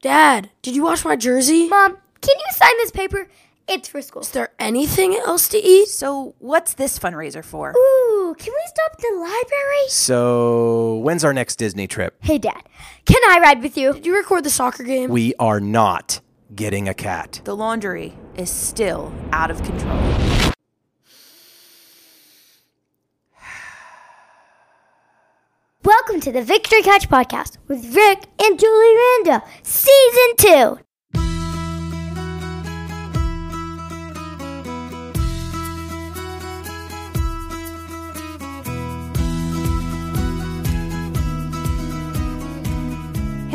Dad, did you wash my jersey? Mom, can you sign this paper? It's for school. Is there anything else to eat? So, what's this fundraiser for? Ooh, can we stop at the library? So, when's our next Disney trip? Hey, Dad, can I ride with you? Did you record the soccer game? We are not getting a cat. The laundry is still out of control. Welcome to the Victory Couch Podcast with Rick and Julie Rando, Season 2.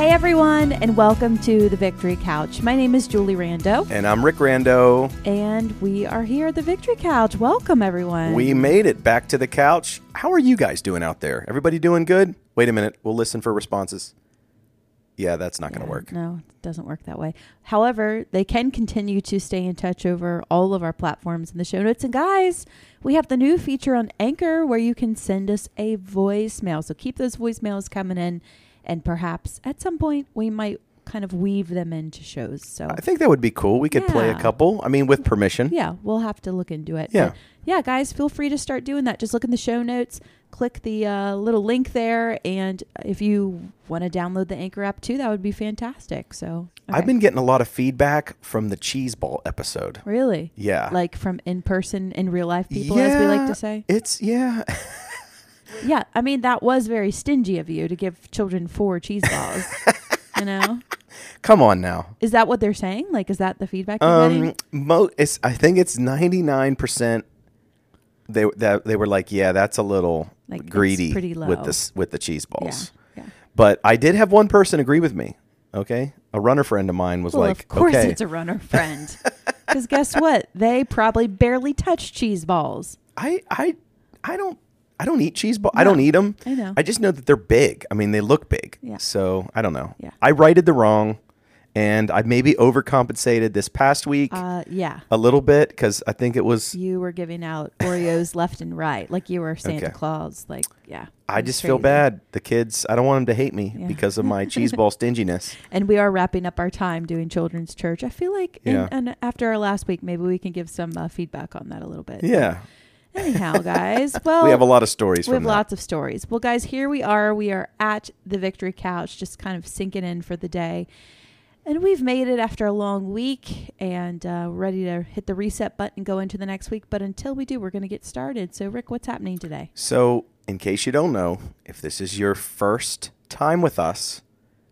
Hey everyone, and welcome to the Victory Couch. My name is Julie Rando, And I'm Rick Rando. and we are here at the Victory Couch. Welcome everyone. We made it back to the couch. How are you guys doing out there? Everybody doing good? Wait a minute. We'll listen for responses. Yeah, that's not going to work. No, it doesn't work that way. However, they can continue to stay in touch over all of our platforms in the show notes. And guys, we have the new feature on Anchor where you can send us a voicemail. So keep those voicemails coming in, and perhaps at some point we might kind of weave them into shows. So I think that would be cool. We could play a couple. I mean, with permission. Yeah, we'll have to look into it. Yeah. But yeah, guys, feel free to start doing that. Just look in the show notes, click the uh, little link there, and if you want to download the Anchor app too, that would be fantastic. So I've been getting a lot of feedback from the cheese ball episode. really Yeah. like from in person, in real life people, as we like to say. It's, yeah. Yeah, I mean that was very stingy of you to give children four cheese balls. you know, Come on now. is that what they're saying? Like, is that the feedback you're getting? Um, mo- it's, I think it's 99%. They, that, they were like, yeah, that's a little Like, greedy pretty with this with the cheese balls. Yeah, yeah. But I did have one person agree with me. Okay, a runner friend of mine was Well, like, of course "Okay, it's a runner friend. Because guess what? They probably barely touch cheese balls. I, I, I don't, I don't eat cheese balls. I don't eat them. I know. I just know that they're big. I mean, they look big. Yeah. So I don't know. Yeah. I righted the wrong, and I maybe overcompensated this past week Uh, yeah. a little bit because I think it was. You were giving out Oreos left and right, like you were Santa Okay. Claus. Like, yeah. I just feel bad. The kids. I don't want them to hate me Yeah. because of my cheese ball stinginess. And we are wrapping up our time doing children's church. I feel like, in- Yeah. and after our last week, maybe we can give some uh, feedback on that a little bit. Yeah. Anyhow, guys. Well, we have a lot of stories We have that. lots of stories. Well, guys, here we are. We are at the Victory Couch, just kind of sinking in for the day. And we've made it after a long week and uh, ready to hit the reset button and go into the next week. But until we do, we're going to get started. So, Rick, what's happening today? So, in case you don't know, if this is your first time with us,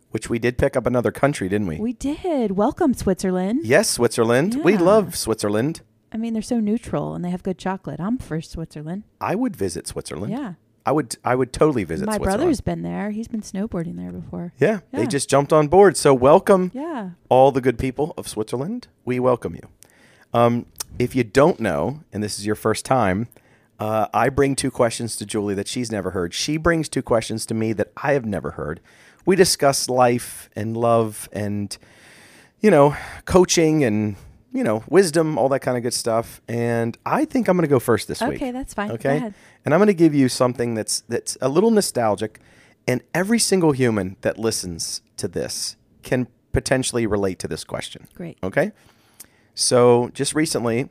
which we did pick up another country, didn't we? We did. Welcome, Switzerland. yes, Switzerland. We love Switzerland. I mean, they're so neutral and they have good chocolate. I'm for Switzerland. I would visit Switzerland. Yeah. I would I would totally visit My brother's been there. He's been snowboarding there before. yeah, they just jumped on board. So welcome Yeah. all the good people of Switzerland. We welcome you. Um, if you don't know, and this is your first time, uh, I bring two questions to Julie that she's never heard. She brings two questions to me that I have never heard. We discuss life and love and, you know, coaching and, you know, wisdom, all that kind of good stuff. And I think I'm going to go first this week. Okay, that's fine. Go Okay. ahead. And I'm going to give you something that's that's a little nostalgic, and every single human that listens to this can potentially relate to this question. Great. Okay. So just recently,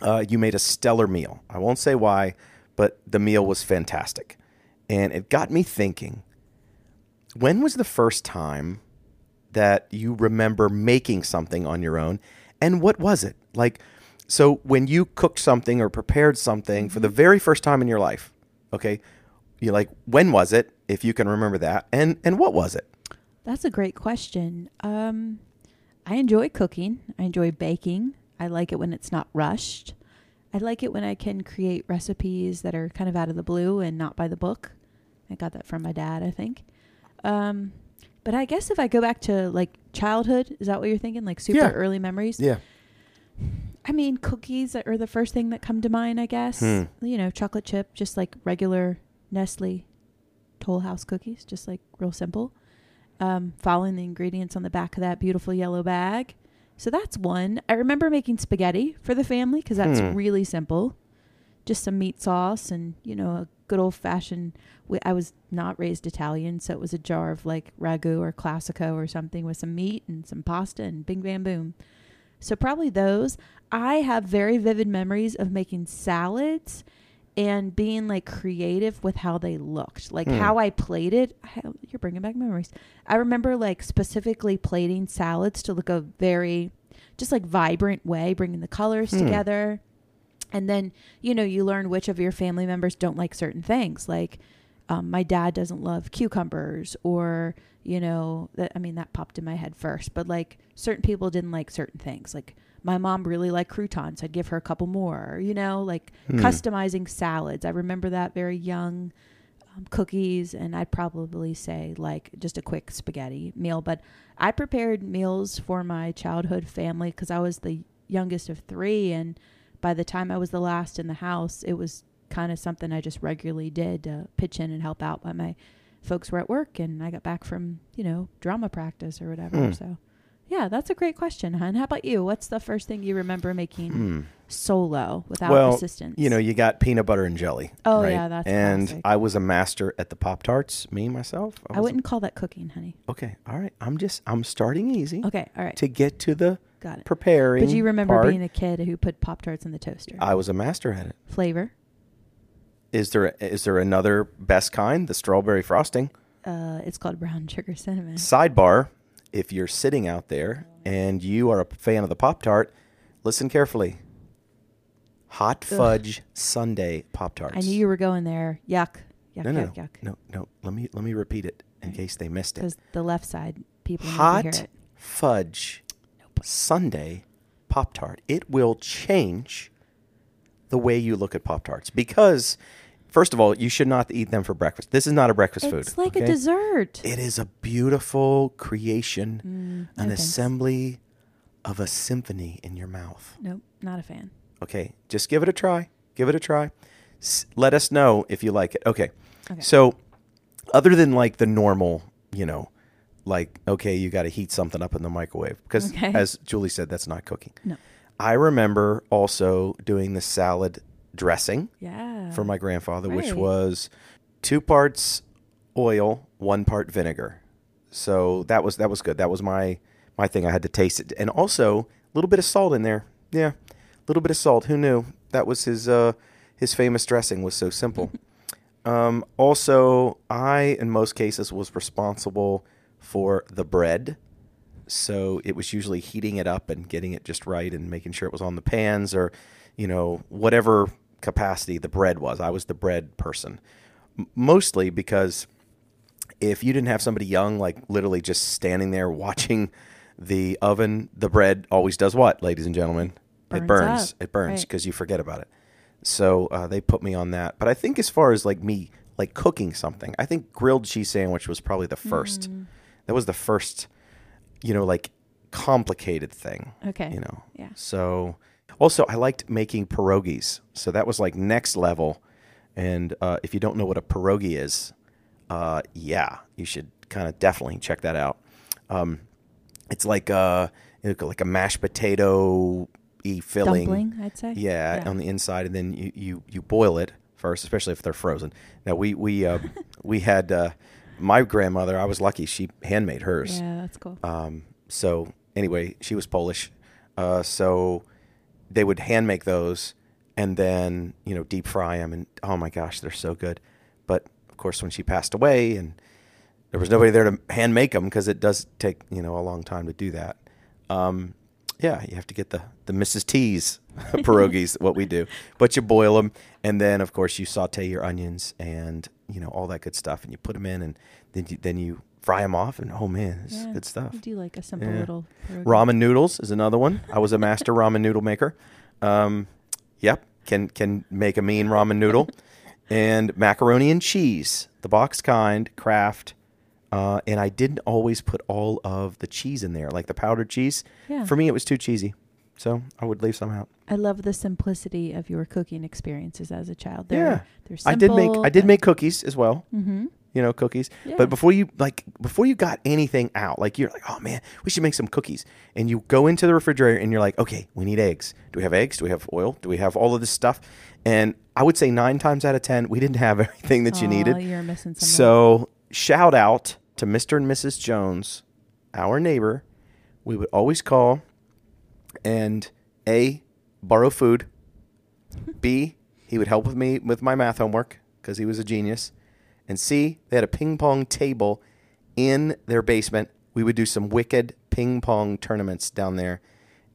uh, you made a stellar meal. I won't say why, but the meal was fantastic, and it got me thinking. When was the first time that you remember making something on your own, and what was it like? So when you cooked something or prepared something for the very first time in your life, okay, you're like, when was it? If you can remember that, and and what was it? That's a great question. Um, I enjoy cooking. I enjoy baking. I like it when it's not rushed. I like it when I can create recipes that are kind of out of the blue and not by the book. I got that from my dad, I think. Um, but I guess if I go back to like childhood, is that what you're thinking? Like super Yeah. early memories? Yeah. I mean, cookies are the first thing that come to mind, I guess. Hmm. You know, chocolate chip, just like regular Nestle Toll House cookies, just like real simple. Um, following the ingredients on the back of that beautiful yellow bag. So that's one. I remember making spaghetti for the family because that's Hmm. really simple. Just some meat sauce and, you know, a good old fashioned. I was not raised Italian, so it was a jar of like ragu or classico or something with some meat and some pasta and bing bam boom. So probably those. I have very vivid memories of making salads and being like creative with how they looked, like Hmm. how I plated. I, you're bringing back memories. I remember like specifically plating salads to look a very just like vibrant way, bringing the colors Hmm. together. And then, you know, you learn which of your family members don't like certain things. Like, um, my dad doesn't love cucumbers, or, you know, that, I mean, that popped in my head first, but like certain people didn't like certain things. Like, my mom really liked croutons. I'd give her a couple more, you know, like Hmm. customizing salads. I remember that very young. Um, cookies, and I'd probably say like just a quick spaghetti meal. But I prepared meals for my childhood family because I was the youngest of three, and by the time I was the last in the house, it was kind of something I just regularly did to pitch in and help out while my folks were at work, and I got back from you know drama practice or whatever. Hmm. So, yeah, that's a great question, hun. How about you? What's the first thing you remember making Hmm. solo without Well, assistance? You know, you got peanut butter and jelly. Oh, right? yeah, that's and classic. I was a master at the Pop Tarts. Me myself. I a- wouldn't call that cooking, honey. okay, all right. I'm just I'm starting easy Okay, all right, to get to the got it. preparing. But you remember part. being a kid who put Pop Tarts in the toaster? I was a master at it. Flavor? Is there is there another best kind? The strawberry frosting. Uh, it's called brown sugar cinnamon. Sidebar: If you're sitting out there and you are a fan of the Pop Tart, listen carefully. Hot fudge Sundae Pop Tarts. I knew you were going there. Yuck, yuck, No, no, yuck, no, yuck. no, no. Let me let me repeat it in case they missed it. Because the left side people need to Hot fudge Sundae Pop Tart. It will change the way you look at Pop Tarts because, first of all, you should not eat them for breakfast. This is not a breakfast food. It's like a dessert. It is a beautiful creation, Mm, an assembly of a symphony in your mouth. Nope, not a fan. Okay, just give it a try. Give it a try. S- let us know if you like it. Okay. Okay. So, other than like the normal, you know, like okay, you got to heat something up in the microwave because, Okay. as Julie said, that's not cooking. No. I remember also doing the salad dressing Yeah. for my grandfather, which was two parts oil, one part vinegar. So that was that was good. That was my my thing. I had to taste it, and also a little bit of salt in there. Yeah, a little bit of salt. Who knew? That was his uh, his famous dressing was so simple. um, also, I in most cases was responsible for the bread. So it was usually heating it up and getting it just right and making sure it was on the pans or, you know, whatever capacity the bread was. I was the bread person. M- mostly because if you didn't have somebody young, like literally just standing there watching the oven, the bread always does what, ladies and gentlemen? it Burns burns. up. It burns Right. because you forget about it. So uh, they put me on that. But I think as far as like me, like cooking something, I think grilled cheese sandwich was probably the first. Mm. That was the first, you know, like complicated thing. Okay. You know. Yeah. So also I liked making pierogies. So that was like next level. And uh, if you don't know what a pierogi is, uh, yeah, you should kind of definitely check that out. Um, it's like uh, you know, like a mashed potato y filling. Dumpling, I'd say. Yeah, on the inside, and then you, you, you boil it first, especially if they're frozen. Now we we uh, we had uh, my grandmother. I was lucky; she handmade hers. Yeah, that's cool. Um, so anyway, she was Polish, uh, so they would hand make those, and then you know deep fry them, and oh my gosh, they're so good. But of course, when she passed away, and there was nobody there to hand make them because it does take you know a long time to do that. Um, yeah, you have to get the the Mrs. T's pierogies, what we do. But you boil them, and then of course you saute your onions and you know all that good stuff, and you put them in, and then you, then you fry them off, and oh man, it's Yeah, good stuff. I do like a simple Yeah. little pierogi. Ramen noodles is another one. I was a master ramen noodle maker. Um, yep, can can make a mean ramen noodle, and macaroni and cheese, the box kind, Kraft. Uh, and I didn't always put all of the cheese in there, like the powdered cheese. Yeah. For me, it was too cheesy, so I would leave some out. I love the simplicity of your cooking experiences as a child. They're, Yeah. they're simple. I did make I did make cookies as well. Mhm. you know, cookies. Yeah. But before you like before you got anything out, like you're like, oh man, we should make some cookies. And you go into the refrigerator and you're like, okay, we need eggs. Do we have eggs? Do we have oil? Do we have all of this stuff? And I would say nine times out of ten, we didn't have everything that you Aw, needed. You're missing something. So shout out to Mr. and Mrs. Jones, our neighbor. We would always call and A, borrow food. B, he would help with me with my math homework because he was a genius. And C, they had a ping pong table in their basement. We would do some wicked ping pong tournaments down there.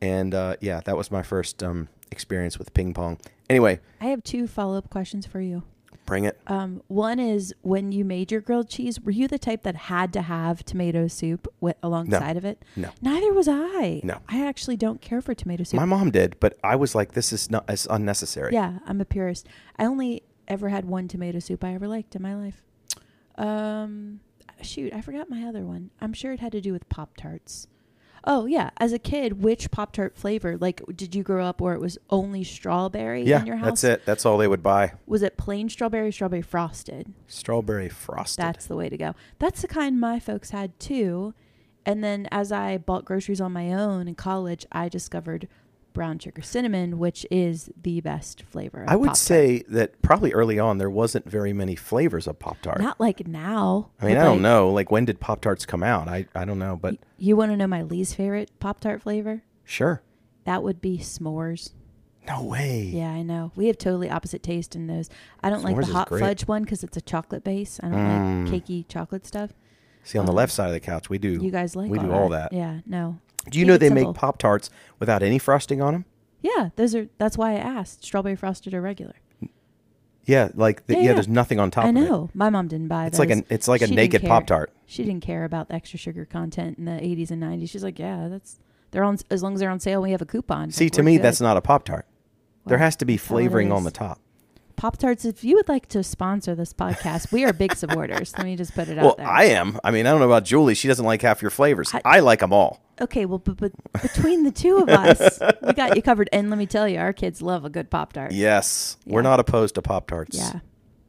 And uh, yeah, that was my first um, experience with ping pong. Anyway, I have two follow up questions for you. Bring it. Um, one is when you made your grilled cheese, were you the type that had to have tomato soup with, alongside of it? No. Neither was I. No. I actually don't care for tomato soup. My mom did, but I was like, this is not as unnecessary. Yeah, I'm a purist. I only ever had one tomato soup I ever liked in my life. Um, shoot, I forgot my other one. I'm sure it had to do with Pop Tarts. Oh yeah, as a kid, which Pop Tart flavor? Like, did you grow up where it was only strawberry Yeah, in your house? that's it. That's all they would buy. Was it plain strawberry, strawberry frosted? Strawberry frosted. That's the way to go. That's the kind my folks had too. And then as I bought groceries on my own in college, I discovered brown sugar cinnamon, which is the best flavor. Of I would Pop-Tart. say that probably early on there wasn't very many flavors of Pop Tart. not like now. I mean, I don't like, know. Like when did Pop Tarts come out? I I don't know, but y- You want to know my least favorite Pop Tart flavor? sure. That would be s'mores. No way. Yeah, I know. We have totally opposite taste in those. I don't like the hot fudge one because it's a chocolate base. I don't Mm. like cakey chocolate stuff. See, on the Um, left side of the couch, we do. You guys like we all do all that. that. Yeah, no. Do you know they simple. make Pop Tarts without any frosting on them? Yeah, those are. That's why I asked strawberry frosted or regular. Yeah, like the, Yeah, yeah, yeah. There's nothing on top I of it. know. My mom didn't buy It's those. like an it's like a She didn't naked. Pop Tart. She didn't care about the extra sugar content in the 80s and 90s. She's like, yeah, that's they're on as long as they're on sale. We have a coupon. See, Like, to me, good. that's not a Pop Tart. There has to be that's how it flavoring on the top. Pop Tarts. If you would like to sponsor this podcast, we are big supporters. Let me just put it Well, out there. Well, I am. I mean, I don't know about Julie. She doesn't like half your flavors. I- I, like them all. Okay, well, but, but between the two of us, we got you covered. And let me tell you, our kids love a good Pop Tart. Yes, we're not opposed to Pop Tarts. yeah,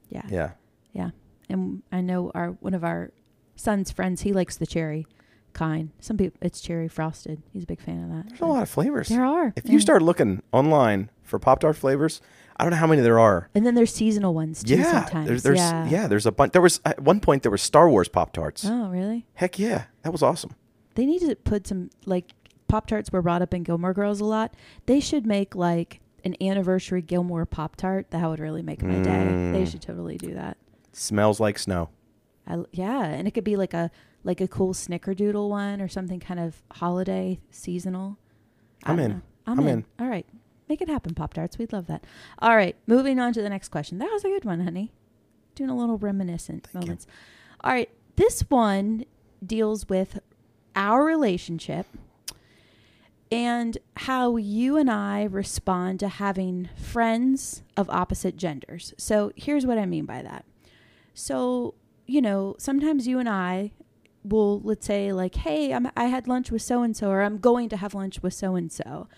yeah, Yeah. yeah. And I know our one of our son's friends. He likes the cherry kind. Some people, it's cherry frosted. He's a big fan of that. There's a lot of flavors. There are. If yeah. you start looking online for Pop Tart flavors, I don't know how many there are. and then there's seasonal ones too. Yeah, sometimes. there's, there's yeah. there's a bunch. There was at one point there was Star Wars Pop Tarts. Oh, really? Heck yeah, that was awesome. They need to put some like Pop Tarts were brought up in Gilmore Girls a lot. They should make like an anniversary Gilmore Pop Tart. That would really make my day. They Mm. should totally do that. Smells like snow. I, yeah, and it could be like a like a cool Snickerdoodle one or something kind of holiday seasonal. I'm in. I'm, I'm in. in. All right, make it happen, Pop Tarts. We'd love that. All right, moving on to the next question. That was a good one, honey. Doing a little reminiscent Thank you. moments. All right, this one deals with our relationship and how you and I respond to having friends of opposite genders. So here's what I mean by that. So, you know, sometimes you and I will, let's say, like, hey, I'm, I had lunch with so and so, or I'm going to have lunch with so and so.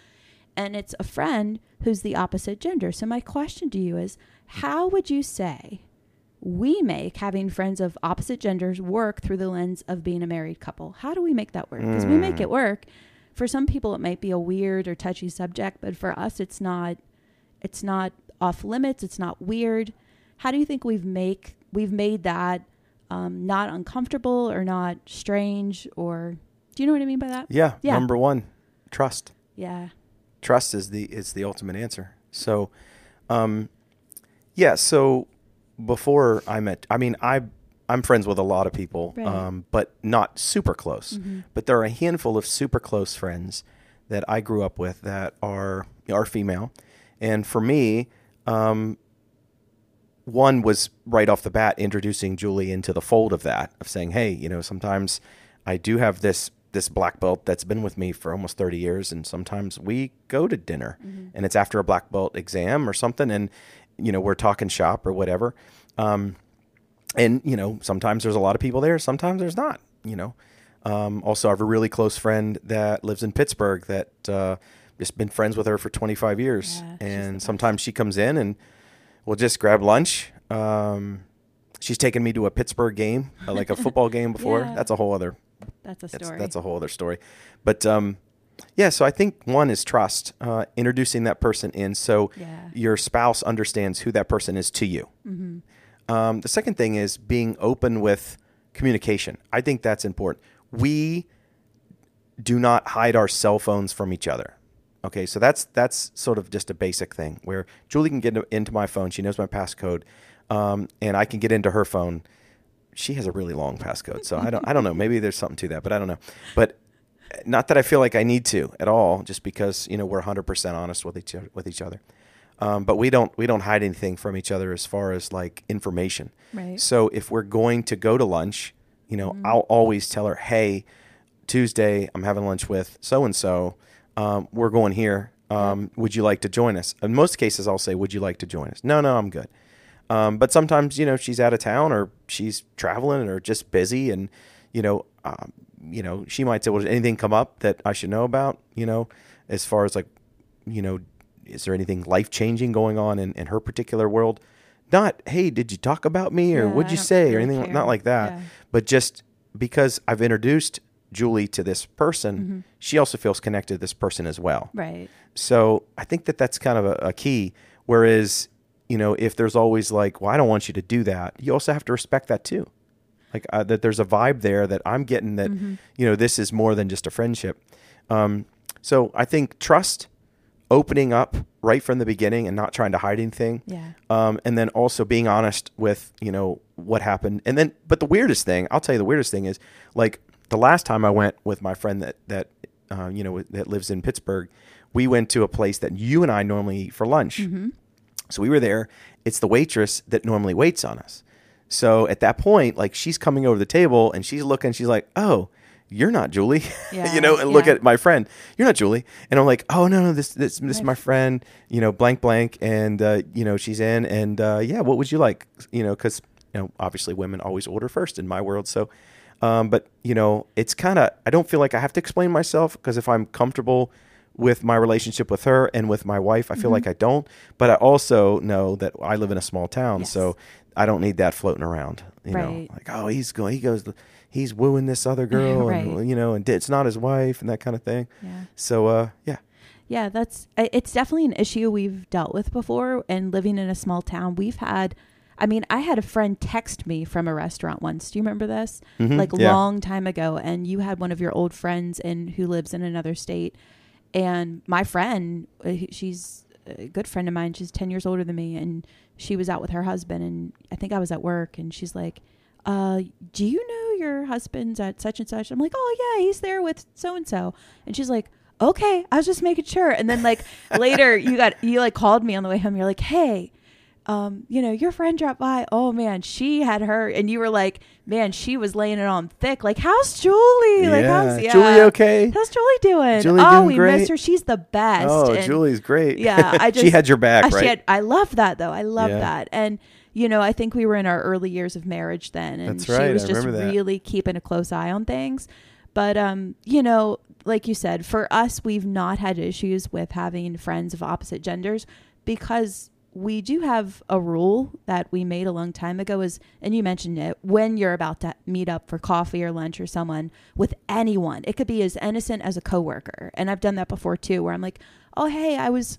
And it's a friend who's the opposite gender. So, my question to you is how would you say we make having friends of opposite genders work through the lens of being a married couple? How do we make that work? Because we make it work. For some people, it might be a weird or touchy subject, but for us, it's not. It's not off limits. It's not weird. How do you think we've make we've made that um, not uncomfortable or not strange or do you know what I mean by that? Yeah. Yeah. Number one, trust. Yeah. Trust is the is the ultimate answer. So, um, yeah. So before I met, I mean, I I'm friends with a lot of people, Right. um, but not super close. Mhm. But there are a handful of super close friends that I grew up with that are are female, and for me, um, one was right off the bat introducing Julie into the fold of that of saying, hey, you know, sometimes I do have this this black belt that's been with me for almost 30 years and sometimes we go to dinner and it's after a black belt exam or something and you know we're talking shop or whatever um, and you know sometimes there's a lot of people there sometimes there's not you know um, also i have a really close friend that lives in pittsburgh that uh, just been friends with her for 25 years Yeah, and sometimes she comes in and we'll just grab lunch um, she's taken me to a Pittsburgh game, uh, like a football game before. Yeah. That's a whole other That's a that's, story. that's a whole other story. But um, yeah, so I think one is trust, uh, introducing that person in so Yeah. your spouse understands who that person is to you. Um, the second thing is being open with communication. I think that's important. We do not hide our cell phones from each other. Okay, so that's that's sort of just a basic thing where Julie can get into my phone. She knows my passcode, um, and I can get into her phone. She has a really long passcode, so I don't I don't know. Maybe there's something to that, but I don't know. But not that I feel like I need to at all, just because you know we're 100 percent honest with each other, with each other. Um, but we don't we don't hide anything from each other as far as like information. Right. So if we're going to go to lunch, you know, I'll always tell her, "Hey, Tuesday, I'm having lunch with so and so. We're going here. Um, Would you like to join us?" In most cases, I'll say, "Would you like to join us?" No, no, I'm good. Um, but sometimes, you know, she's out of town or she's traveling or just busy, and you know, um, you know, she might say, "Well, did anything come up that I should know about?" You know, as far as like, you know, is there anything life changing going on in, in her particular world? Not, hey, did you talk about me or Yeah, what'd you say or anything? care. Not like that, Yeah. but just because I've introduced Julie to this person, Mm-hmm. she also feels connected to this person as well. right. So I think that that's kind of a, a key. Whereas, you know, if there's always like, well, I don't want you to do that, you also have to respect that too. Like uh, that there's a vibe there that I'm getting that, you know, this is more than just a friendship. Um, so I think trust, opening up right from the beginning and not trying to hide anything. Yeah. Um, and then also being honest with, you know, what happened. And then, but the weirdest thing, I'll tell you the weirdest thing is like the last time I went with my friend that, that, uh, you know, that lives in Pittsburgh, we went to a place that you and I normally eat for lunch. So we were there. It's the waitress that normally waits on us. So at that point, like she's coming over the table and she's looking, she's like, oh, you're not Julie, Yeah, you know, and look at my friend, you're not Julie. And I'm like, oh, no, no, this, this, this is my friend, you know, blank, blank. And, uh, you know, she's in and, uh, yeah, what would you like? You know, cause, you know, obviously women always order first in my world. So, um, but you know, it's kind of, I don't feel like I have to explain myself because if I'm comfortable with my relationship with her and with my wife, I feel Mm-hmm. like I don't, but I also know that I live in a small town. Yes. So I don't need that floating around, you know, like, oh, he's going, he goes, he's wooing this other girl and, you know, and it's not his wife and that kind of thing. Yeah. So, uh, yeah. Yeah, that's it's definitely an issue we've dealt with before. And living in a small town, we've had. I mean, I had a friend text me from a restaurant once. Do you remember this? Mhm, Like a yeah. long time ago, and you had one of your old friends and who lives in another state. And my friend, uh, she's a good friend of mine. She's ten years older than me, and she was out with her husband. And I think I was at work, and she's like, uh, "Do you know your husband's at such and such?" I'm like, "Oh yeah, he's there with so and so." And she's like, "Okay, I was just making sure." And then like later, you got you like called me on the way home. You're like, "Hey." Um, you know, your friend dropped by. Oh man, she had her, and you were like, man, she was laying it on thick. Like, how's Julie? Like, how's Yeah. Julie okay? How's Julie doing? Julie oh, doing we great? missed her. She's the best. Oh, And- Julie's great. Yeah, I just she had your back, she right? had- I love that though. I love Yeah. that. And you know, I think we were in our early years of marriage then, and That's she right, was I just really keeping a close eye on things. But um, you know, like you said, for us, we've not had issues with having friends of opposite genders because we do have a rule that we made a long time ago is and you mentioned it when you're about to meet up for coffee or lunch or someone with anyone it could be as innocent as a coworker and i've done that before too where i'm like oh hey i was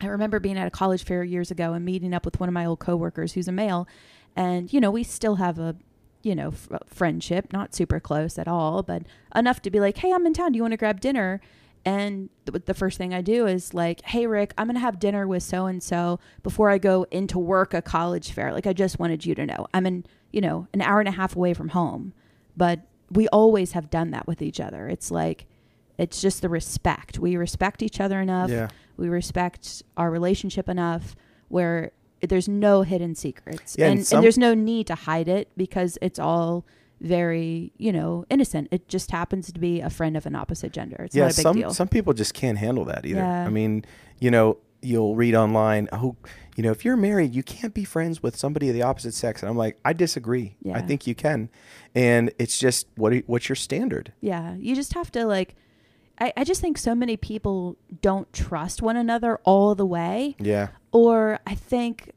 I remember being at a college fair years ago and meeting up with one of my old coworkers who's a male, and you know we still have a, you know, f- friendship, not super close at all, but enough to be like, hey, I'm in town. Do you want to grab dinner? And th- the first thing I do is like, hey, Rick, I'm gonna have dinner with so and so before I go into work a college fair. Like I just wanted you to know, I'm in, you know, an hour and a half away from home, but we always have done that with each other. It's like, it's just the respect. We respect each other enough Yeah. we respect our relationship enough where there's no hidden secrets Yeah, and and, and there's no need to hide it because it's all very you know innocent. It just happens to be a friend of an opposite gender. It's yeah, not a big some deal. some people just can't handle that either. Yeah. I mean, you know, you'll read online, oh, you know, if you're married, you can't be friends with somebody of the opposite sex, and I'm like, I disagree. I think you can, and it's just what what's your standard? yeah. You just have to like I, I just think so many people don't trust one another all the way. Yeah, or I think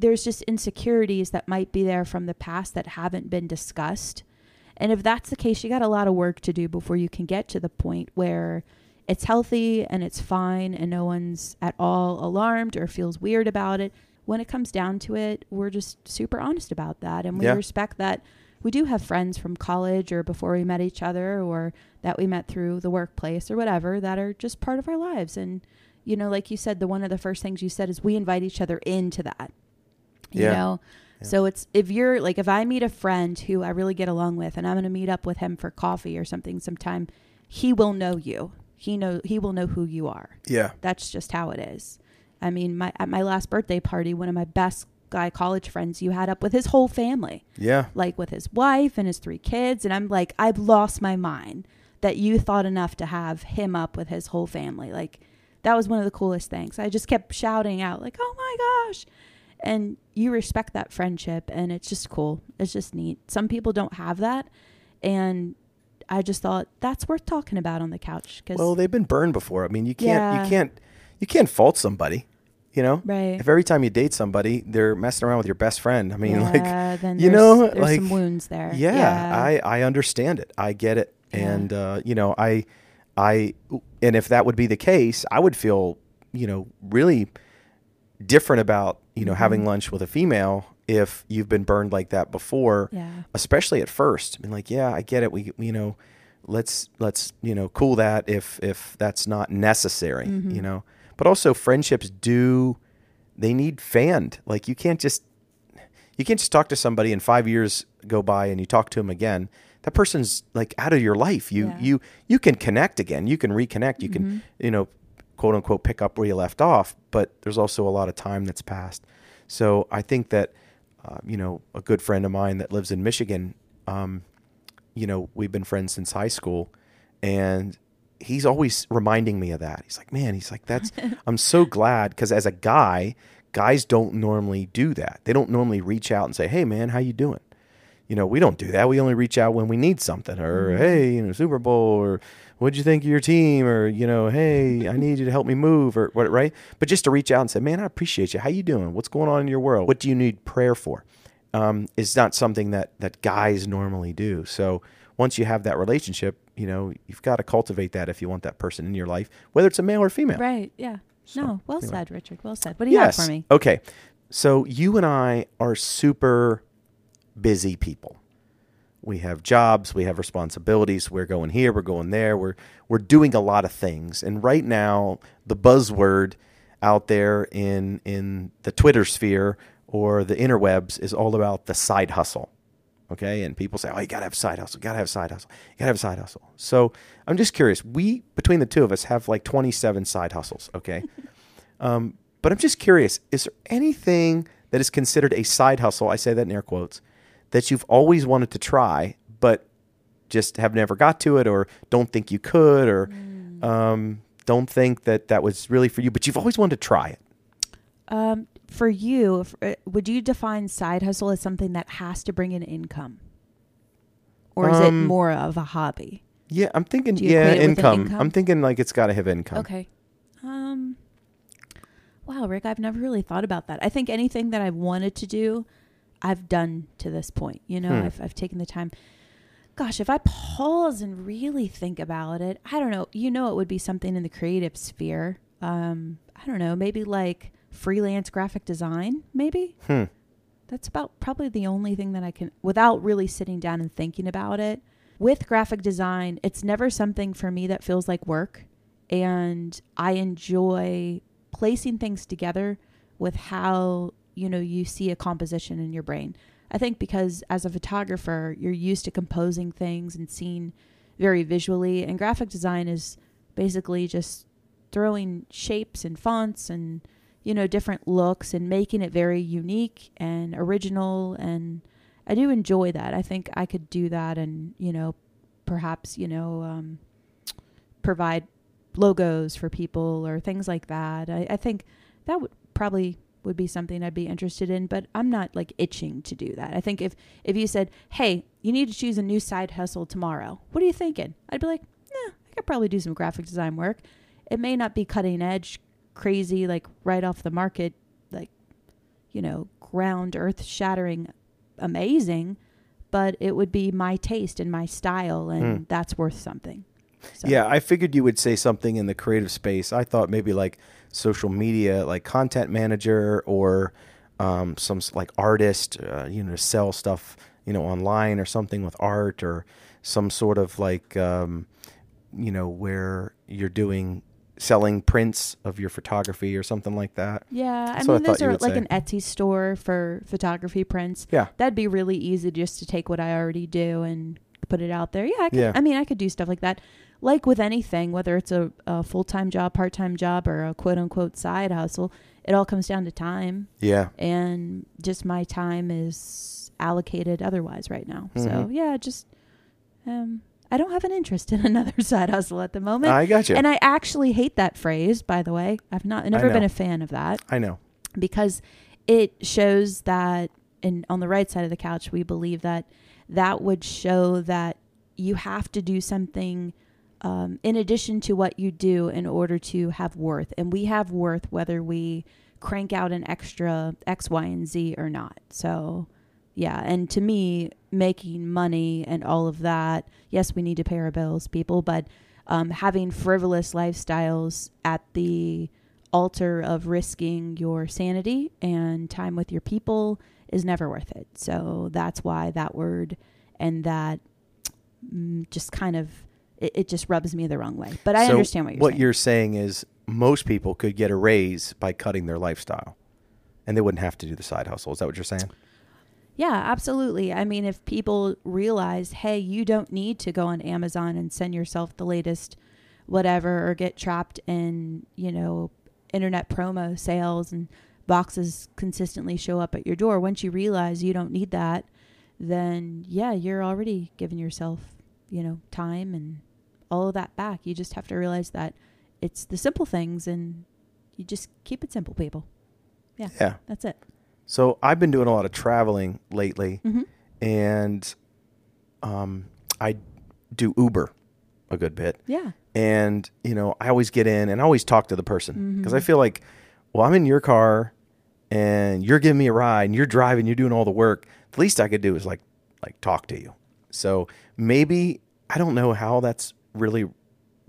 there's just insecurities that might be there from the past that haven't been discussed. And if that's the case, you got a lot of work to do before you can get to the point where it's healthy and it's fine and no one's at all alarmed or feels weird about it. When it comes down to it, we're just super honest about that and we Yeah. respect that we do have friends from college or before we met each other or that we met through the workplace or whatever that are just part of our lives and you know like you said the one of the first things you said is we invite each other into that you Yeah. know? So it's if you're like if i meet a friend who i really get along with and i'm going to meet up with him for coffee or something sometime he will know you. He know he will know who you are. Yeah. that's just how it is. I mean my at my last birthday party one of my best guy college friends you had up with his whole family. Yeah. like with his wife and his three kids and i'm like i've lost my mind that you thought enough to have him up with his whole family. Like that was one of the coolest things. I just kept shouting out like oh my gosh and you respect that friendship and it's just cool it's just neat some people don't have that and i just thought that's worth talking about on the couch because Well, they've been burned before. I mean, you can't Yeah. you can't you can't fault somebody. You know, Right. If every time you date somebody, they're messing around with your best friend. I mean, like, then you know, there's like, some wounds there yeah, I I understand it. I get it, Yeah. and uh, you know, I I and if that would be the case, I would feel you know really different about you know Mm-hmm. having lunch with a female if you've been burned like that before yeah especially at first. I mean, like, yeah, I get it. We, you know, let's let's you know cool that if if that's not necessary, Mm-hmm. you know. But also, friendships do they need fanned. Like, you can't just you can't just talk to somebody and five years go by and you talk to them again. That person's like out of your life. You Yeah. Mm-hmm. you you can connect again. You can reconnect. You can you know quote unquote pick up where you left off. But there's also a lot of time that's passed. So I think that uh, you know a good friend of mine that lives in Michigan. Um, you know we've been friends since high school, and he's always reminding me of that. He's like, man, he's like, that's I'm so glad because as a guy, guys don't normally do that. They don't normally reach out and say, hey man, how you doing? You know, we don't do that. We only reach out when we need something, or hey, you know, Super Bowl, or what'd you think of your team, or you know, hey, I need you to help me move, or what, right? But just to reach out and say, man, I appreciate you. How you doing? What's going on in your world? What do you need prayer for? Um, is not something that that guys normally do. So once you have that relationship, you know, you've got to cultivate that if you want that person in your life, whether it's a male or female. right yeah no well anyway. said richard well said what do you Yes. have for me Okay. So you and I are super busy people. We have jobs, we have responsibilities, we're going here, we're going there, we're we're doing a lot of things. And right now, the buzzword out there in in the Twitter sphere or the interwebs is all about the side hustle. Okay, and people say, "Oh, you gotta have a side hustle. You gotta have a side hustle. You gotta have a side hustle." So I'm just curious. We between the two of us have like 27 side hustles. Okay, um, but I'm just curious: is there anything that is considered a side hustle? I say that in air quotes that you've always wanted to try, but just have never got to it, or don't think you could, or um, don't think that that was really for you, but you've always wanted to try it. Um, for you, uh, would you define side hustle as something that has to bring in income, or is it Um, more of a hobby? Yeah, I'm thinking. Yeah, equate it with an income. income? I'm thinking like it's got to have income. Okay. Um. Wow, Rick, I've never really thought about that. I think anything that I've wanted to do, I've done to this point. You know, Hmm. I've I've taken the time. Gosh, if I pause and really think about it, I don't know. You know, it would be something in the creative sphere. Um, I don't know, maybe like freelance graphic design, maybe. Hmm. That's about probably the only thing that I can, without really sitting down and thinking about it. With graphic design, it's never something for me that feels like work. And I enjoy placing things together with how, you know, you see a composition in your brain. I think because as a photographer, you're used to composing things and seeing very visually. And graphic design is basically just throwing shapes and fonts and you know different looks and making it very unique and original and I do enjoy that. I think I could do that and you know perhaps you know um, provide logos for people or things like that. I, I think that would probably would be something I'd be interested in, but I'm not like itching to do that. I think if if you said, "Hey, you need to choose a new side hustle tomorrow," what are you thinking? I'd be like, "Yeah, I could probably do some graphic design work. It may not be cutting edge, crazy, like right off the market, like you know, ground earth shattering amazing, but it would be my taste and my style and hmm. that's worth something. So, Yeah, I figured you would say something in the creative space. I thought maybe like social media, like content manager or um, some like artist, uh, you know, sell stuff, you know, online or something with art or some sort of like, um, you know, where you're doing selling prints of your photography or something like that. Yeah, I That's I mean, those you are like say. an Etsy store for photography prints. Yeah. That'd be really easy just to take what I already do and put it out there. Yeah, I, could, Yeah. I mean, I could do stuff like that. Like with anything, whether it's a, a full time job, part time job, or a quote unquote side hustle, it all comes down to time. Yeah. And just my time is allocated otherwise right now. So, Mhm. yeah, just, um, I don't have an interest in another side hustle at the moment. I got you. And I actually hate that phrase, by the way. I've not never been a fan of that I know. because it shows that and on the right side of the couch we believe that that would show that you have to do something um, in addition to what you do in order to have worth. And we have worth whether we crank out an extra x y and z or not. So yeah. And to me making money and all of that yes we need to pay our bills people but um, having frivolous lifestyles at the altar of risking your sanity and time with your people is never worth it. So that's why that word and that mm, just kind of it, it just rubs me the wrong way. But I So understand what you're saying. What you're saying is most people could get a raise by cutting their lifestyle and they wouldn't have to do the side hustle. Is that what you're saying? Yeah, absolutely. I mean, if people realize, hey, you don't need to go on Amazon and send yourself the latest whatever or get trapped in, you know, internet promo sales and boxes consistently show up at your door. Once you realize you don't need that, then yeah, you're already giving yourself, you know, time and all of that back. You just have to realize that it's the simple things and you just keep it simple, people. Yeah. Yeah. That's it. So I've been doing a lot of traveling lately, Mhm. and um, I do Uber a good bit. Yeah. And you know, I always get in and I always talk to the person because I Mhm. feel like, well, I'm in your car, and you're giving me a ride, and you're driving, you're doing all the work. The least I could do is like like talk to you. So maybe I don't know how that's really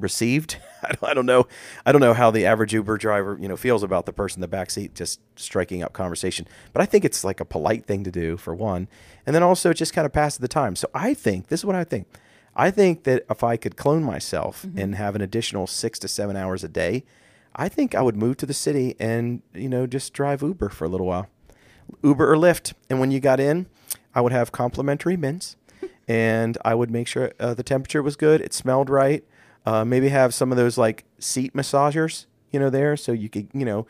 received. I don't, know. I don't know how the average Uber driver, you know, feels about the person in the back seat just striking up conversation. But I think it's like a polite thing to do for one, and then also it just kind of passes the time. So I think this is what I think. I think that if I could clone myself mm-hmm. and have an additional six to seven hours a day, I think I would move to the city and you know just drive Uber for a little while, Uber or Lyft. And when you got in, I would have complimentary mints, and I would make sure uh, the temperature was good, it smelled right. Uh, maybe have some of those like seat massagers, you know, there, so you could you know,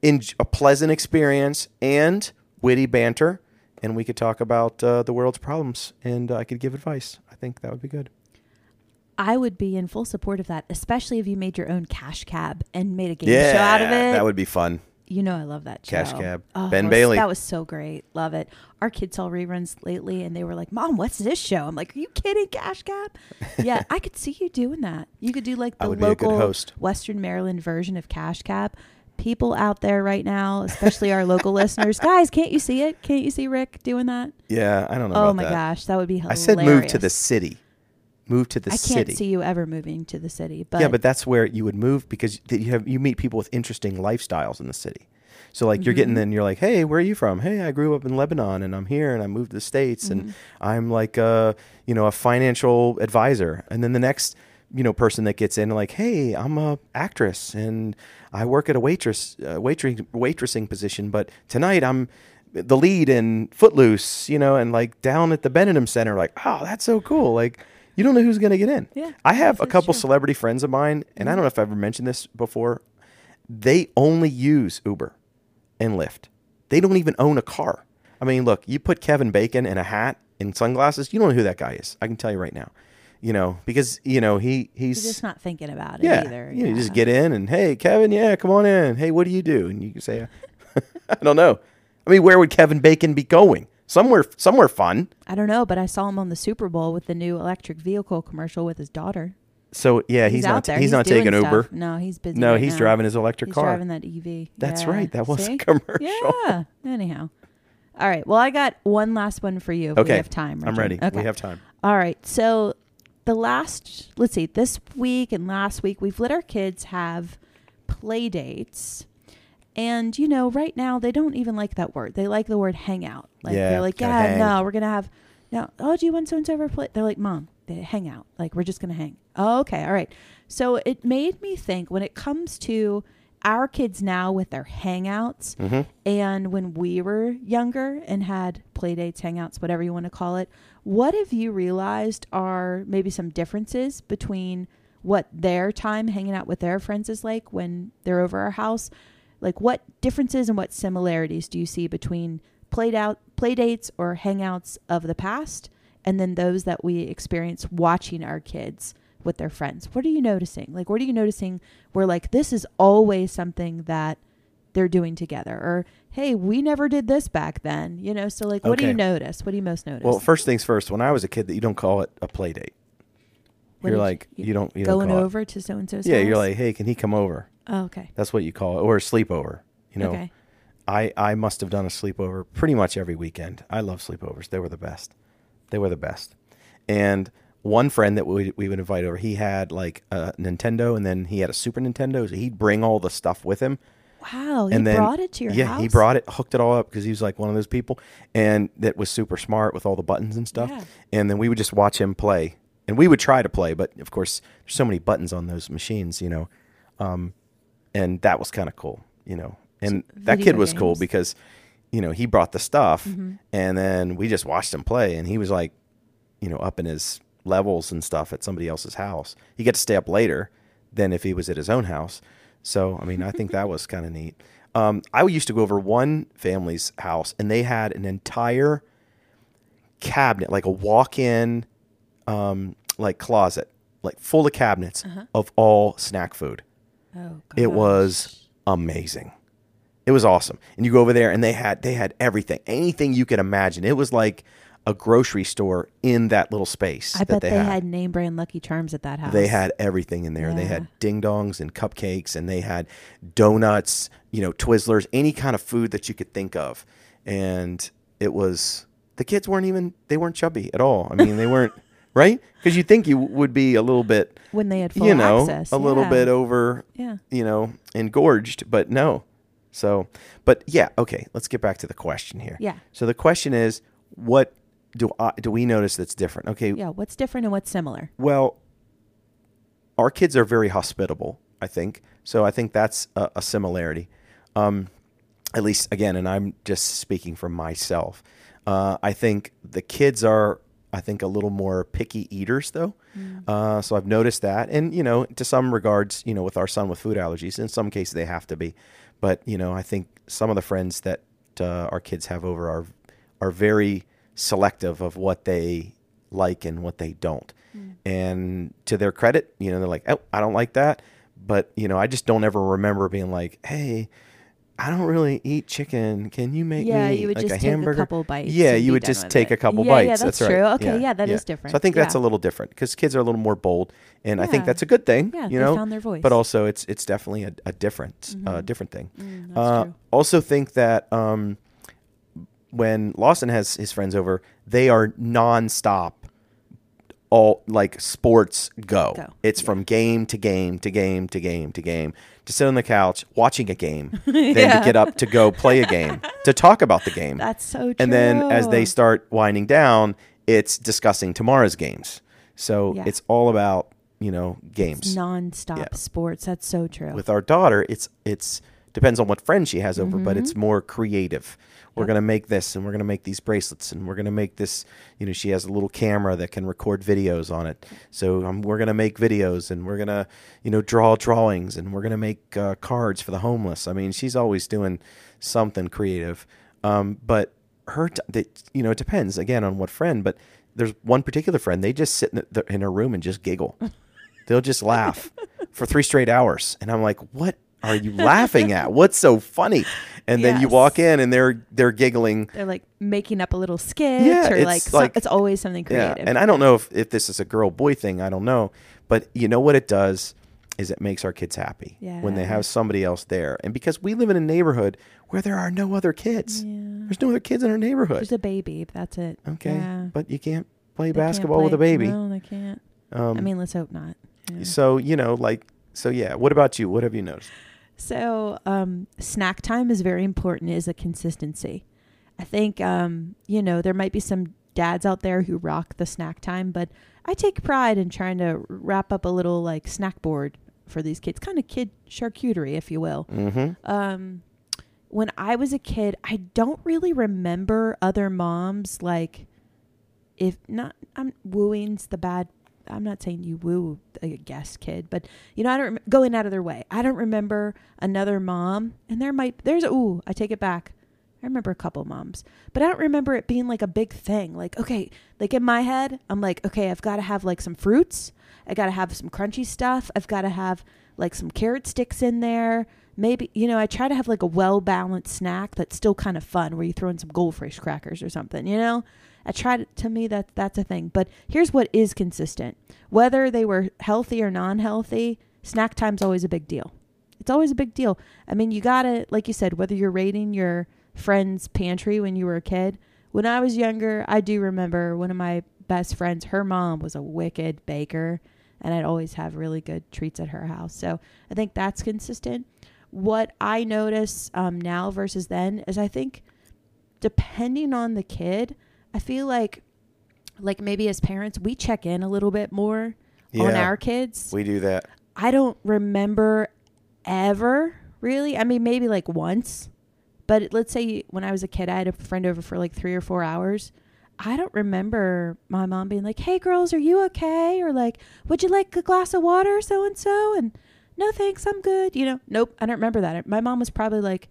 in a pleasant experience and witty banter, and we could talk about uh, the world's problems, and I could give advice. I think that would be good. I would be in full support of that, especially if you made your own cash cab and made a game show out of it. that would be fun. you know, I love that show. Cash Cab. Oh, Ben that was- Bailey. That was so great. Love it. Our kids saw reruns lately, and they were like, "Mom, what's this show?" I'm like, "Are you kidding, Cash Cab?" yeah, I could see you doing that. You could do like the would be a good local host. Western Maryland version of Cash Cab. People out there right now, especially our local listeners, guys, can't you see it? Can't you see Rick doing that? Yeah, I don't know. Oh my that. gosh, that would be hilarious. I said move to the city. Move to the city, I can't see you ever moving to the city, but yeah, but that's where you would move because you have you meet people with interesting lifestyles in the city. So like you're Mm-hmm. getting then you're like, hey, where are you from? Hey, I grew up in Lebanon and I'm here and I moved to the states Mm-hmm. and I'm like a you know a financial advisor. And then the next you know person that gets in like, hey, I'm a actress and I work at a waitress uh, waitressing waitressing position, but tonight I'm the lead in Footloose, you know, and like down at the Benedum Center, like, oh, that's so cool. Like, you don't know who's going to get in. Yeah, I have a couple true. celebrity friends of mine, and I mm-hmm. don't know if I've ever mentioned this before. They only use Uber and Lyft. They don't even own a car. I mean, look, you put Kevin Bacon in a hat and sunglasses, you don't know who that guy is. I can tell you right now. You know, because you know he he's you're just not thinking about it yeah, either. You, know, you just get in and hey, Kevin, yeah, come on in. Hey, what do you do? And you can say, I don't know. I mean, where would Kevin Bacon be going? Somewhere, somewhere fun. I don't know, but I saw him on the Super Bowl with the new electric vehicle commercial with his daughter. So yeah, he's, out not. there. He's, not taking stuff. Uber. No, he's busy. No, right he's now. driving his electric He's car. driving that EV. That's Yeah. right. That was a commercial. Yeah. Anyhow, All right. Well, I got one last one for you. Okay. We have time. I'm Reggie. ready. We have time. All right. So the last, let's see, this week and last week, we've let our kids have play dates. And, you know, right now they don't even like that word. They like the word hangout. Like, Yeah, they're like, yeah, hang." no, we're going to have, no, oh, do you want so and so over play? They're like, mom, they hang out. Like, we're just going to hang. Oh, okay. All right. So it made me think when it comes to our kids now with their hangouts Mm-hmm. and when we were younger and had playdates, hangouts, whatever you want to call it, what have you realized are maybe some differences between what their time hanging out with their friends is like when they're over our house? Like what differences and what similarities do you see between played out play dates or hangouts of the past and then those that we experience watching our kids with their friends? What are you noticing? Like what are you noticing where like this is always something that they're doing together or hey we never did this back then you know so like what do you notice what do you most notice Well, first things first. When I was a kid, that you don't call it a play date. What you're like you don't you don't going call it- over to so and so's Yeah, you're like, hey, can he come over? Oh, okay That's what you call it, or a sleepover. You know, okay I I must have done a sleepover pretty much every weekend. I love sleepovers. They were the best. They were the best. And one friend that we we would invite over, he had like a Nintendo, and then he had a Super Nintendo. So he'd bring all the stuff with him. wow he and then brought it to your house. yeah, house he brought it, hooked it all up because he was like one of those people, and that was super smart with all the buttons and stuff. Yeah. And then we would just watch him play, and we would try to play, but of course, there's so many buttons on those machines, you know, um, and that was kind of cool, you know. And that kid was cool because, you know, he brought the stuff, Mm-hmm. and then we just watched him play, and he was like, you know, up in his levels and stuff at somebody else's house. He got to stay up later than if he was at his own house. So, I mean, I think that was kind of neat. Um, I used to go over one family's house, and they had an entire cabinet, like a walk-in, um, like closet, like full of cabinets of all snack food. Oh god. It was amazing. It was awesome. And you go over there and they had they had everything, anything you could imagine. It was like a grocery store in that little space i bet they, they, had. had. name brand lucky charms at that house They had everything in there. They had ding dongs and cupcakes, and they had donuts, you know, Twizzlers, any kind of food that you could think of. And it was the kids weren't even they weren't chubby at all. I mean, they weren't right because you think you would be a little bit, when they had full you know, access a little bit over, yeah you know, engorged, but no. So, but yeah, okay. Let's get back to the question here. Yeah. So the question is, what do I, do we notice that's different? Okay. yeah what's different and what's similar Well, our kids are very hospitable, I think. So I think that's a, a similarity. Um, at least, again, and I'm just speaking for myself. Uh, I think the kids are, I think, a little more picky eaters, though. Uh, so I've noticed that. And, you know, to some regards, you know, with our son with food allergies, in some cases they have to be. But, you know, I think some of the friends that uh, our kids have over are, are very selective of what they like and what they don't. And to their credit, you know, they're like, oh, I don't like that. But, you know, I just don't ever remember being like, hey, I don't really eat chicken. Can you make Yeah, me you would like just a take a couple bites Yeah, you would just take it. a couple Yeah, yeah, bites. that's right. true. Okay, yeah, that is different. So I think that's a little different because kids are a little more bold, and I think that's a good thing. Yeah, you they know, found their voice. but also it's it's definitely a, a different uh, different thing. Mm, that's Uh, also think that um, when Lawson has his friends over, they are nonstop. All like sports go. Go, It's from game to game to game to game to game to sit on the couch watching a game, then to get up to go play a game, to talk about the game. That's so true. And then as they start winding down, it's discussing tomorrow's games. So Yeah. it's all about, you know, games. It's nonstop Yeah. sports. That's so true. With our daughter, it's it's depends on what friend she has over, but Mm-hmm. it's more creative. We're gonna make this, and we're gonna make these bracelets, and we're gonna make this. You know, she has a little camera that can record videos on it. So um, we're gonna make videos, and we're gonna, you know, draw drawings, and we're gonna make uh, cards for the homeless. I mean, she's always doing something creative. Um, but her, t- they, you know, it depends again on what friend. But there's one particular friend. They just sit in, the, in her room and just giggle. They'll just laugh for three straight hours, and I'm like, what? Are you laughing at? What's so funny? And then you walk in and they're they're giggling. They're like making up a little skit Yeah, or it's like, some- like- it's always something Yeah. creative. And I don't know if, if this is a girl boy thing, I don't know. But you know what it does is it makes our kids happy when they have somebody else there. And because we live in a neighborhood where there are no other kids. Yeah. There's no other kids in our neighborhood. There's a baby. That's it. okay, Yeah. but you can't play They can't basketball with a baby. No, they can't. Um, I mean, let's hope not. Yeah. so you know, like, so yeah. What about you? What have you noticed? So, um, snack time is very important. Is a consistency. I think um, you know there might be some dads out there who rock the snack time, but I take pride in trying to wrap up a little like snack board for these kids, kind of kid charcuterie, if you will. Mm-hmm. Um, when I was a kid, I don't really remember other moms like if not I'm wooing's the bad I'm not saying you woo a guest kid, but you know I don't rem- going out of their way. I don't remember another mom, and there might there's ooh I take it back. I remember a couple moms, but I don't remember it being like a big thing. Like okay, like in my head, I'm like okay, I've got to have like some fruits. I got to have some crunchy stuff. I've got to have like some carrot sticks in there. Maybe you know I try to have like a well balanced snack that's still kind of fun, where you throw in some goldfish crackers or something. You know, I try to, to me that that's a thing. But here's what is consistent: whether they were healthy or non-healthy, snack time's always a big deal. It's always a big deal. I mean, you gotta, like you said, whether you're raiding your friend's pantry when you were a kid. When I was younger, I do remember one of my best friends. Her mom was a wicked baker, and I'd always have really good treats at her house. So I think that's consistent. What I notice um, now versus then is I think depending on the kid, I feel like like maybe as parents we check in a little bit more on our kids. We do that. I don't remember ever really. I mean, maybe like once. But let's say when I was a kid, I had a friend over for like three or four hours. I don't remember my mom being like, "Hey, girls, are you okay?" Or like, "Would you like a glass of water, so and so?" And no, thanks, I'm good. You know, nope, I don't remember that. My mom was probably like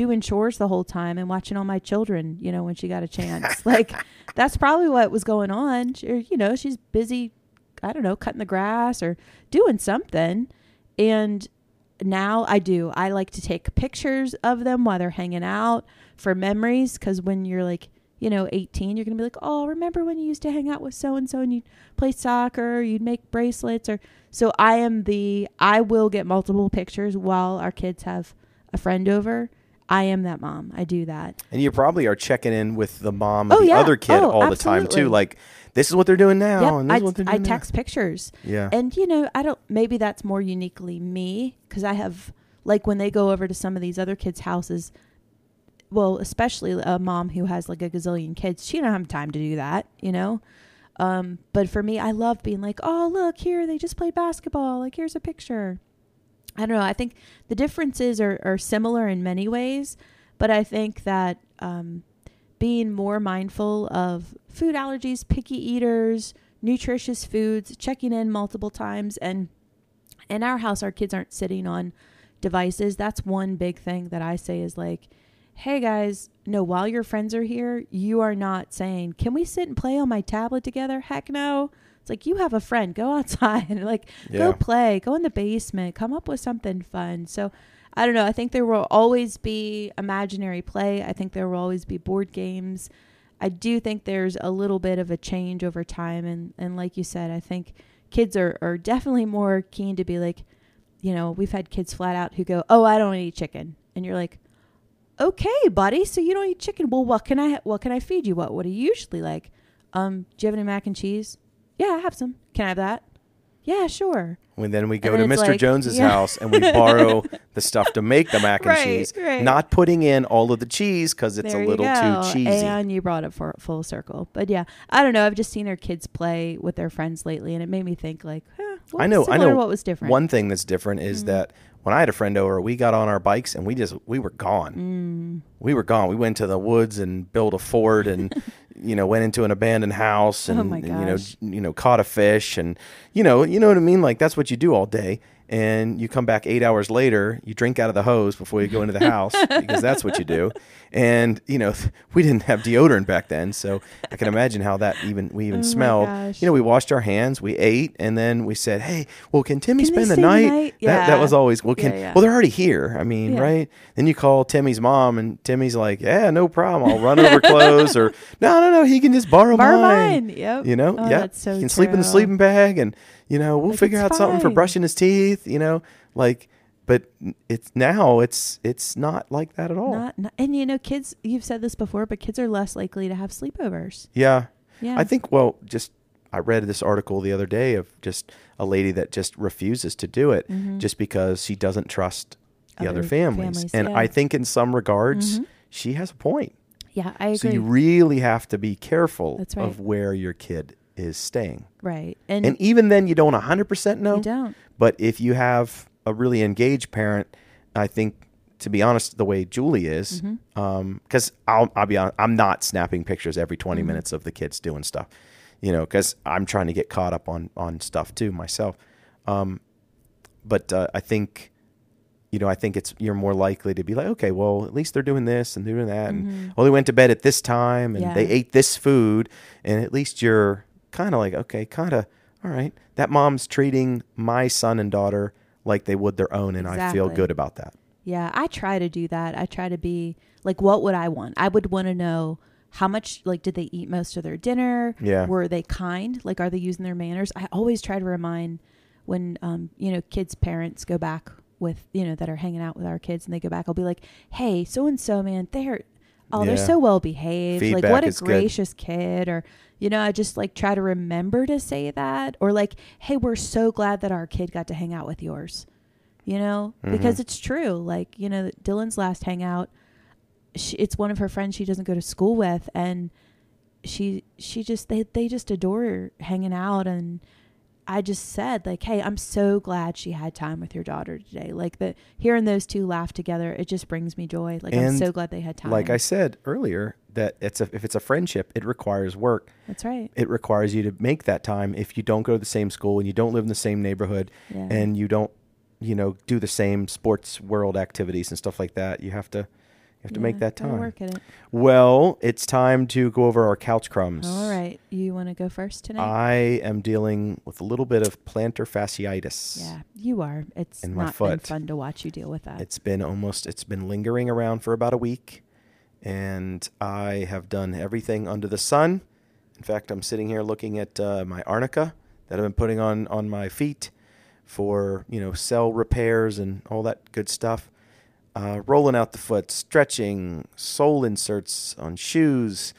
doing chores the whole time and watching all my children. You know, when she got a chance, like that's probably what was going on. She, you know, she's busy. I don't know, cutting the grass or doing something. And now I do. I like to take pictures of them while they're hanging out for memories. Because when you're like, you know, 18, you're going to be like, oh, remember when you used to hang out with so and so and you'd play soccer, you'd make bracelets. Or so I am the, I will get multiple pictures while our kids have a friend over. I am that mom. I do that. And you probably are checking in with the mom Oh, of the yeah. other kid Oh, all the time too. Like, this is what they're doing now, Yep, and this I, is what they're I doing now. text pictures. Yeah. And you know, I don't. Maybe that's more uniquely me because I have like when they go over to some of these other kids' houses. Well, especially a mom who has like a gazillion kids, she don't have time to do that, you know. Um, but for me, I love being like, oh look here, they just played basketball. Like here's a picture. I don't know. I think the differences are, are similar in many ways, but I think that um, being more mindful of food allergies, picky eaters, nutritious foods, checking in multiple times, and in our house, our kids aren't sitting on devices. That's one big thing that I say is like, hey guys, no, while your friends are here, you are not saying, can we sit and play on my tablet together? Heck no. Like you have a friend, go outside, like Yeah. go play, go in the basement, come up with something fun. So I don't know. I think there will always be imaginary play. I think there will always be board games. I do think there's a little bit of a change over time. And, and like you said, I think kids are, are definitely more keen to be like, you know, we've had kids flat out who go, Oh, I don't eat chicken. And you're like, Okay, buddy. So you don't eat chicken. Well, what can I, what can I feed you? What, what do you usually like? Um, do you have any mac and cheese? Yeah, I have some. Can I have that? Yeah, sure. When then we go And to then Mr. like- Jones's yeah. house and we borrow the stuff to make the mac and Right, cheese, right. not putting in all of the cheese because it's There a you little go. too cheesy. And you brought it for full circle. But yeah, I don't know. I've just seen our kids play with their friends lately, and it made me think like, huh, what I was know. I similar, know. what was different. One thing that's different is Mm. that when I had a friend over, we got on our bikes and we just we were gone. Mm. We were gone. We went to the woods and built a fort and you know went into an abandoned house oh and, Oh and, you know you know caught a fish and you know you know what I mean. Like that's what you do all day. And you come back eight hours later, you drink out of the hose before you go into the house because that's what you do. And you know we didn't have deodorant back then, so I can imagine how that even we even Oh smelled. You know, we washed our hands, we ate, and then we said, "Hey, well, can Timmy Can spend the night?" night? That that was always well. Can Yeah, yeah. well, they're already here. I mean, Yeah. right? Then you call Timmy's mom, and Timmy's like, "Yeah, no problem. I'll run over clothes." Or no, no, no, he can just borrow, Borrow mine. mine. Yep. You know, Oh, yeah, so he can sleep in the sleeping bag, and you know, we'll Like, figure out something for brushing his teeth. You know, like but it's now it's it's not like that at all. Not, not, and you know, kids. You've said this before, but kids are less likely to have sleepovers. yeah. Yeah, I think well, just I read this article the other day of just a lady that just refuses to do it Mhm. just because she doesn't trust the other, Other families. families, And yeah. I think in some regards Mhm. she has a point. Yeah, I agree. So you really have to be careful That's right. of where your kid is staying. right, and, And even then you don't 100% know. you don't. But if you have a really engaged parent, I think, to be honest, the way Julie is, Mm-hmm. because I'll, I'll be honest, I'm not snapping pictures every 20 Mhm. minutes of the kids doing stuff, you know, because I'm trying to get caught up on on stuff too myself. Um, but uh, I think, you know, I think it's you're more likely to be like, okay, well, at least they're doing this and doing that, and Mhm. oh, they went to bed at this time, and they ate this food, and at least you're kind of like, okay, kind of, all right, that mom's treating my son and daughter like they would their own, and I feel good about that. Yeah, I try to do that. I try to be like, what would I want? I would want to know how much, like, did they eat most of their dinner? Yeah. Were they kind? Like, are they using their manners? I always try to remind when, um, you know, kids' parents go back with, you know, that are hanging out with our kids and they go back, I'll be like, hey, so and so, man, they're, oh, they're Yeah. so well behaved. like, what a is good. gracious kid. Or, you know, I just like try to remember to say that. Or, like, hey, we're so glad that our kid got to hang out with yours you know because Mhm. it's true like you know dylan's last hangout she, it's one of her friends she doesn't go to school with and she she just they they just adore hanging out and i just said like hey i'm so glad she had time with your daughter today. Like the hearing those two laugh together it just brings me joy. Like i'm so glad they had time. Like I said earlier, that it's a, if it's a friendship, it requires work. that's right. It requires you to make that time. If you don't go to the same school and you don't live in the same neighborhood, yeah. and you don't, you know, do the same sports world activities and stuff like that, you have to, you have to make that time. work at it Well, it's time to go over our couch crumbs. all right you want to go first tonight I am dealing with a little bit of plantar fasciitis. yeah you are it's In my not been fun to watch you deal with that It's been almost it's been lingering around for about a week and I have done everything under the sun. In fact, I'm sitting here looking at uh, my arnica that I've been putting on on my feet for, you know, cell repairs and all that good stuff. Uh, rolling out the foot, stretching, sole inserts on shoes.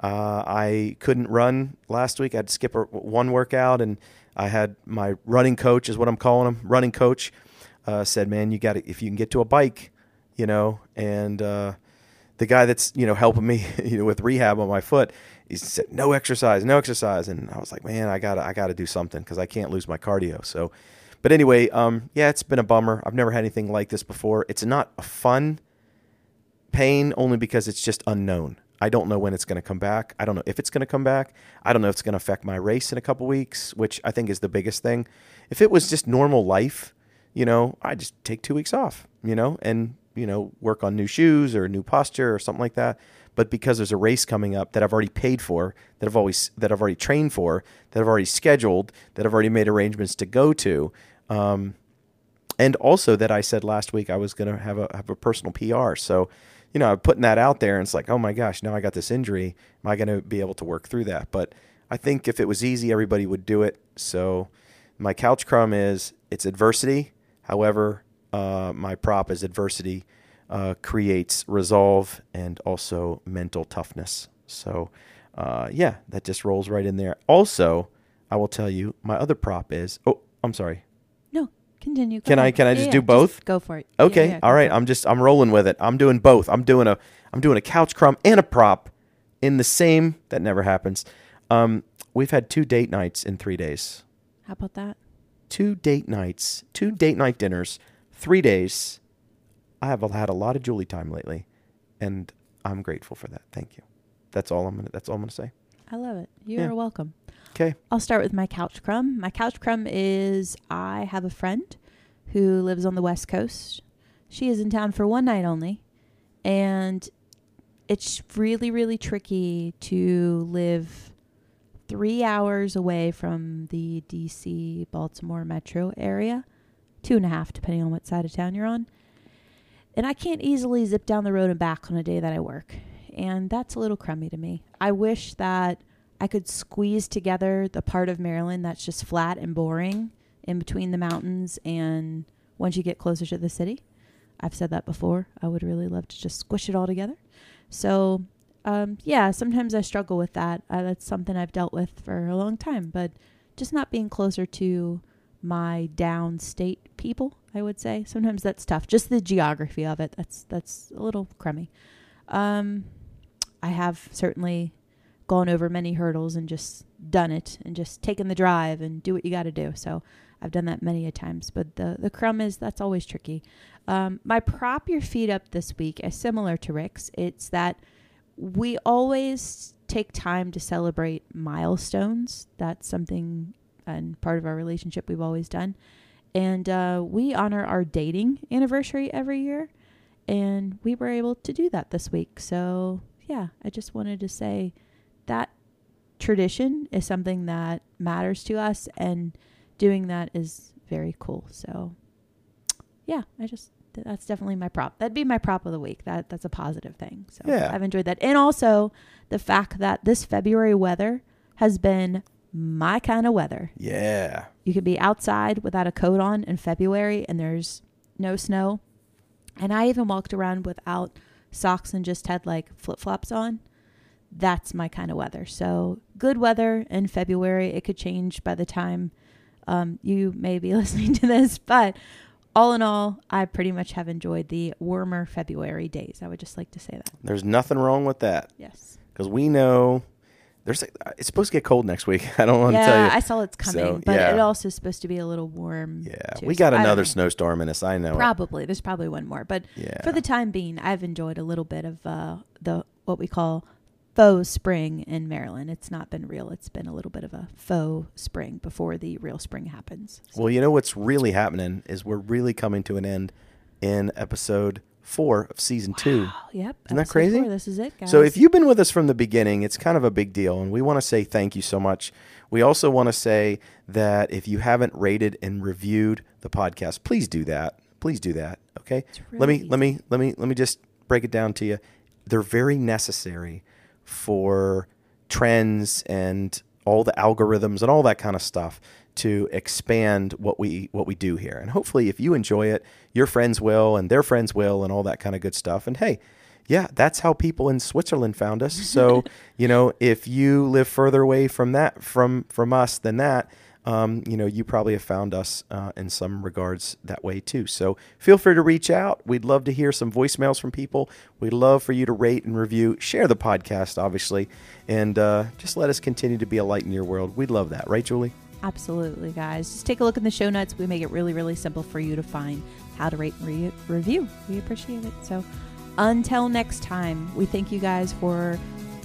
Uh, I couldn't run last week. I had to skip a, one workout, and I had my running coach, is what I'm calling him, running coach, uh, said, "Man, you got to if you can get to a bike, you know." And uh, the guy that's you know helping me, you know, with rehab on my foot, he said, "No exercise, no exercise," and I was like, "Man, I gotta, I gotta do something because I can't lose my cardio." So, but anyway, um, yeah, it's been a bummer. I've never had anything like this before. It's not a fun pain only because it's just unknown. I don't know when it's going to come back. I don't know if it's going to come back. I don't know if it's going to affect my race in a couple weeks, which I think is the biggest thing. If it was just normal life, you know, I just take two weeks off, you know, and you know, work on new shoes or new posture or something like that. But because there's a race coming up that I've already paid for, that I've always that I've already trained for, that I've already scheduled, that I've already made arrangements to go to, um, and also that I said last week I was going to have a have a personal PR. So, you know, I'm putting that out there, and it's like, oh my gosh, now I got this injury. Am I going to be able to work through that? But I think if it was easy, everybody would do it. So, my couch crumb is it's adversity. However, uh, my prop is adversity uh, creates resolve and also mental toughness. So, uh, yeah, that just rolls right in there. Also, I will tell you, my other prop is. Oh, I'm sorry. No, continue. Can I- can I Yeah, just yeah, do both? go for it. Okay, yeah, all right. I'm just I'm rolling with it. I'm doing both. I'm doing a I'm doing a couch crumb and a prop in the same. That never happens. Um, we've had two date nights in three days. How about that? Two date nights, two date night dinners, three days. I have had a lot of Julie time lately, and I'm grateful for that. Thank you. That's all I'm gonna. That's all I'm gonna say. I love it. You Yeah. are welcome. Okay. I'll start with my couch crumb. My couch crumb is I have a friend who lives on the West Coast. She is in town for one night only. And it's really, really tricky to live three hours away from the DC Baltimore metro area, two and a half, depending on what side of town you're on. And I can't easily zip down the road and back on a day that I work. And that's a little crummy to me. I wish that I could squeeze together the part of Maryland that's just flat and boring in between the mountains and once you get closer to the city. I've said that before. I would really love to just squish it all together. So, um, yeah, sometimes I struggle with that. Uh, that's something I've dealt with for a long time, but just not being closer to my downstate people, I would say. Sometimes that's tough. Just the geography of it. That's that's a little crummy. Um, I have certainly gone over many hurdles and just done it and just taken the drive and do what you got to do. So I've done that many a times. But the the crumb is that's always tricky. Um, my prop your feet up this week is similar to Rick's. It's that we always take time to celebrate milestones. That's something and part of our relationship we've always done. And uh, we honor our dating anniversary every year. And we were able to do that this week. So, yeah, I just wanted to say that tradition is something that matters to us. And doing that is very cool. So, yeah, I just that's definitely my prop. That'd be my prop of the week. That that's a positive thing. So Yeah. I've enjoyed that. And also the fact that this February weather has been my kind of weather. Yeah. You could be outside without a coat on in February and there's no snow. And I even walked around without socks and just had like flip flops on. That's my kind of weather. So good weather in February. It could change by the time um, you may be listening to this, but all in all, I pretty much have enjoyed the warmer February days. I would just like to say that. There's nothing wrong with that Yes. because we know there's a, it's supposed to get cold next week. I don't want to tell Yeah, you. I saw it's coming, So, but yeah. it also is supposed to be a little warm. yeah, too, we got don't another snowstorm in us. I know. it. Probably. There's probably one more. But Yeah. for the time being, I've enjoyed a little bit of uh, the what we call faux spring in Maryland. It's not been real. It's been a little bit of a faux spring before the real spring happens. So- Well, you know what's really happening is we're really coming to an end in episode four of season two. Oh, yep. Isn't that crazy? four. This is it, guys. So if you've been with us from the beginning, it's kind of a big deal, and we want to say thank you so much. We also want to say that if you haven't rated and reviewed the podcast, please do that. Please do that. Okay. let me really let me let me let me just break it down to you. They're very necessary for trends and all the algorithms and all that kind of stuff to expand what we what we do here. And hopefully if you enjoy it, your friends will and their friends will and all that kind of good stuff. And hey, yeah, that's how people in Switzerland found us. So, you know, if you live further away from that from from us than that, um, you know, you probably have found us uh, in some regards that way too. So feel free to reach out. We'd love to hear some voicemails from people. We'd love for you to rate and review, share the podcast, obviously, and uh, just let us continue to be a light in your world. We'd love that, right, Julie? Absolutely, guys. Just take a look in the show notes. We make it really, really simple for you to find how to rate and re- review. We appreciate it. So, until next time, we thank you guys for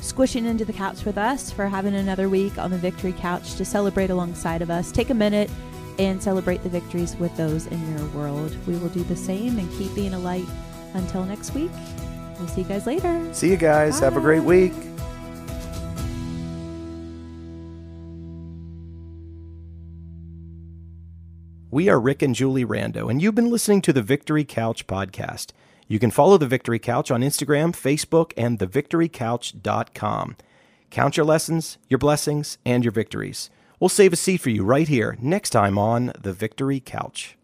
squishing into the couch with us, for having another week on the Victory Couch to celebrate alongside of us. Take a minute and celebrate the victories with those in your world. We will do the same and keep being a light until next week. We'll see you guys later. See you guys. Have a great week. We are Rick and Julie Rando, and you've been listening to the Victory Couch podcast. You can follow the Victory Couch on Instagram, Facebook, and thevictorycouch.com. Count your lessons, your blessings, and your victories. We'll save a seat for you right here next time on the Victory Couch.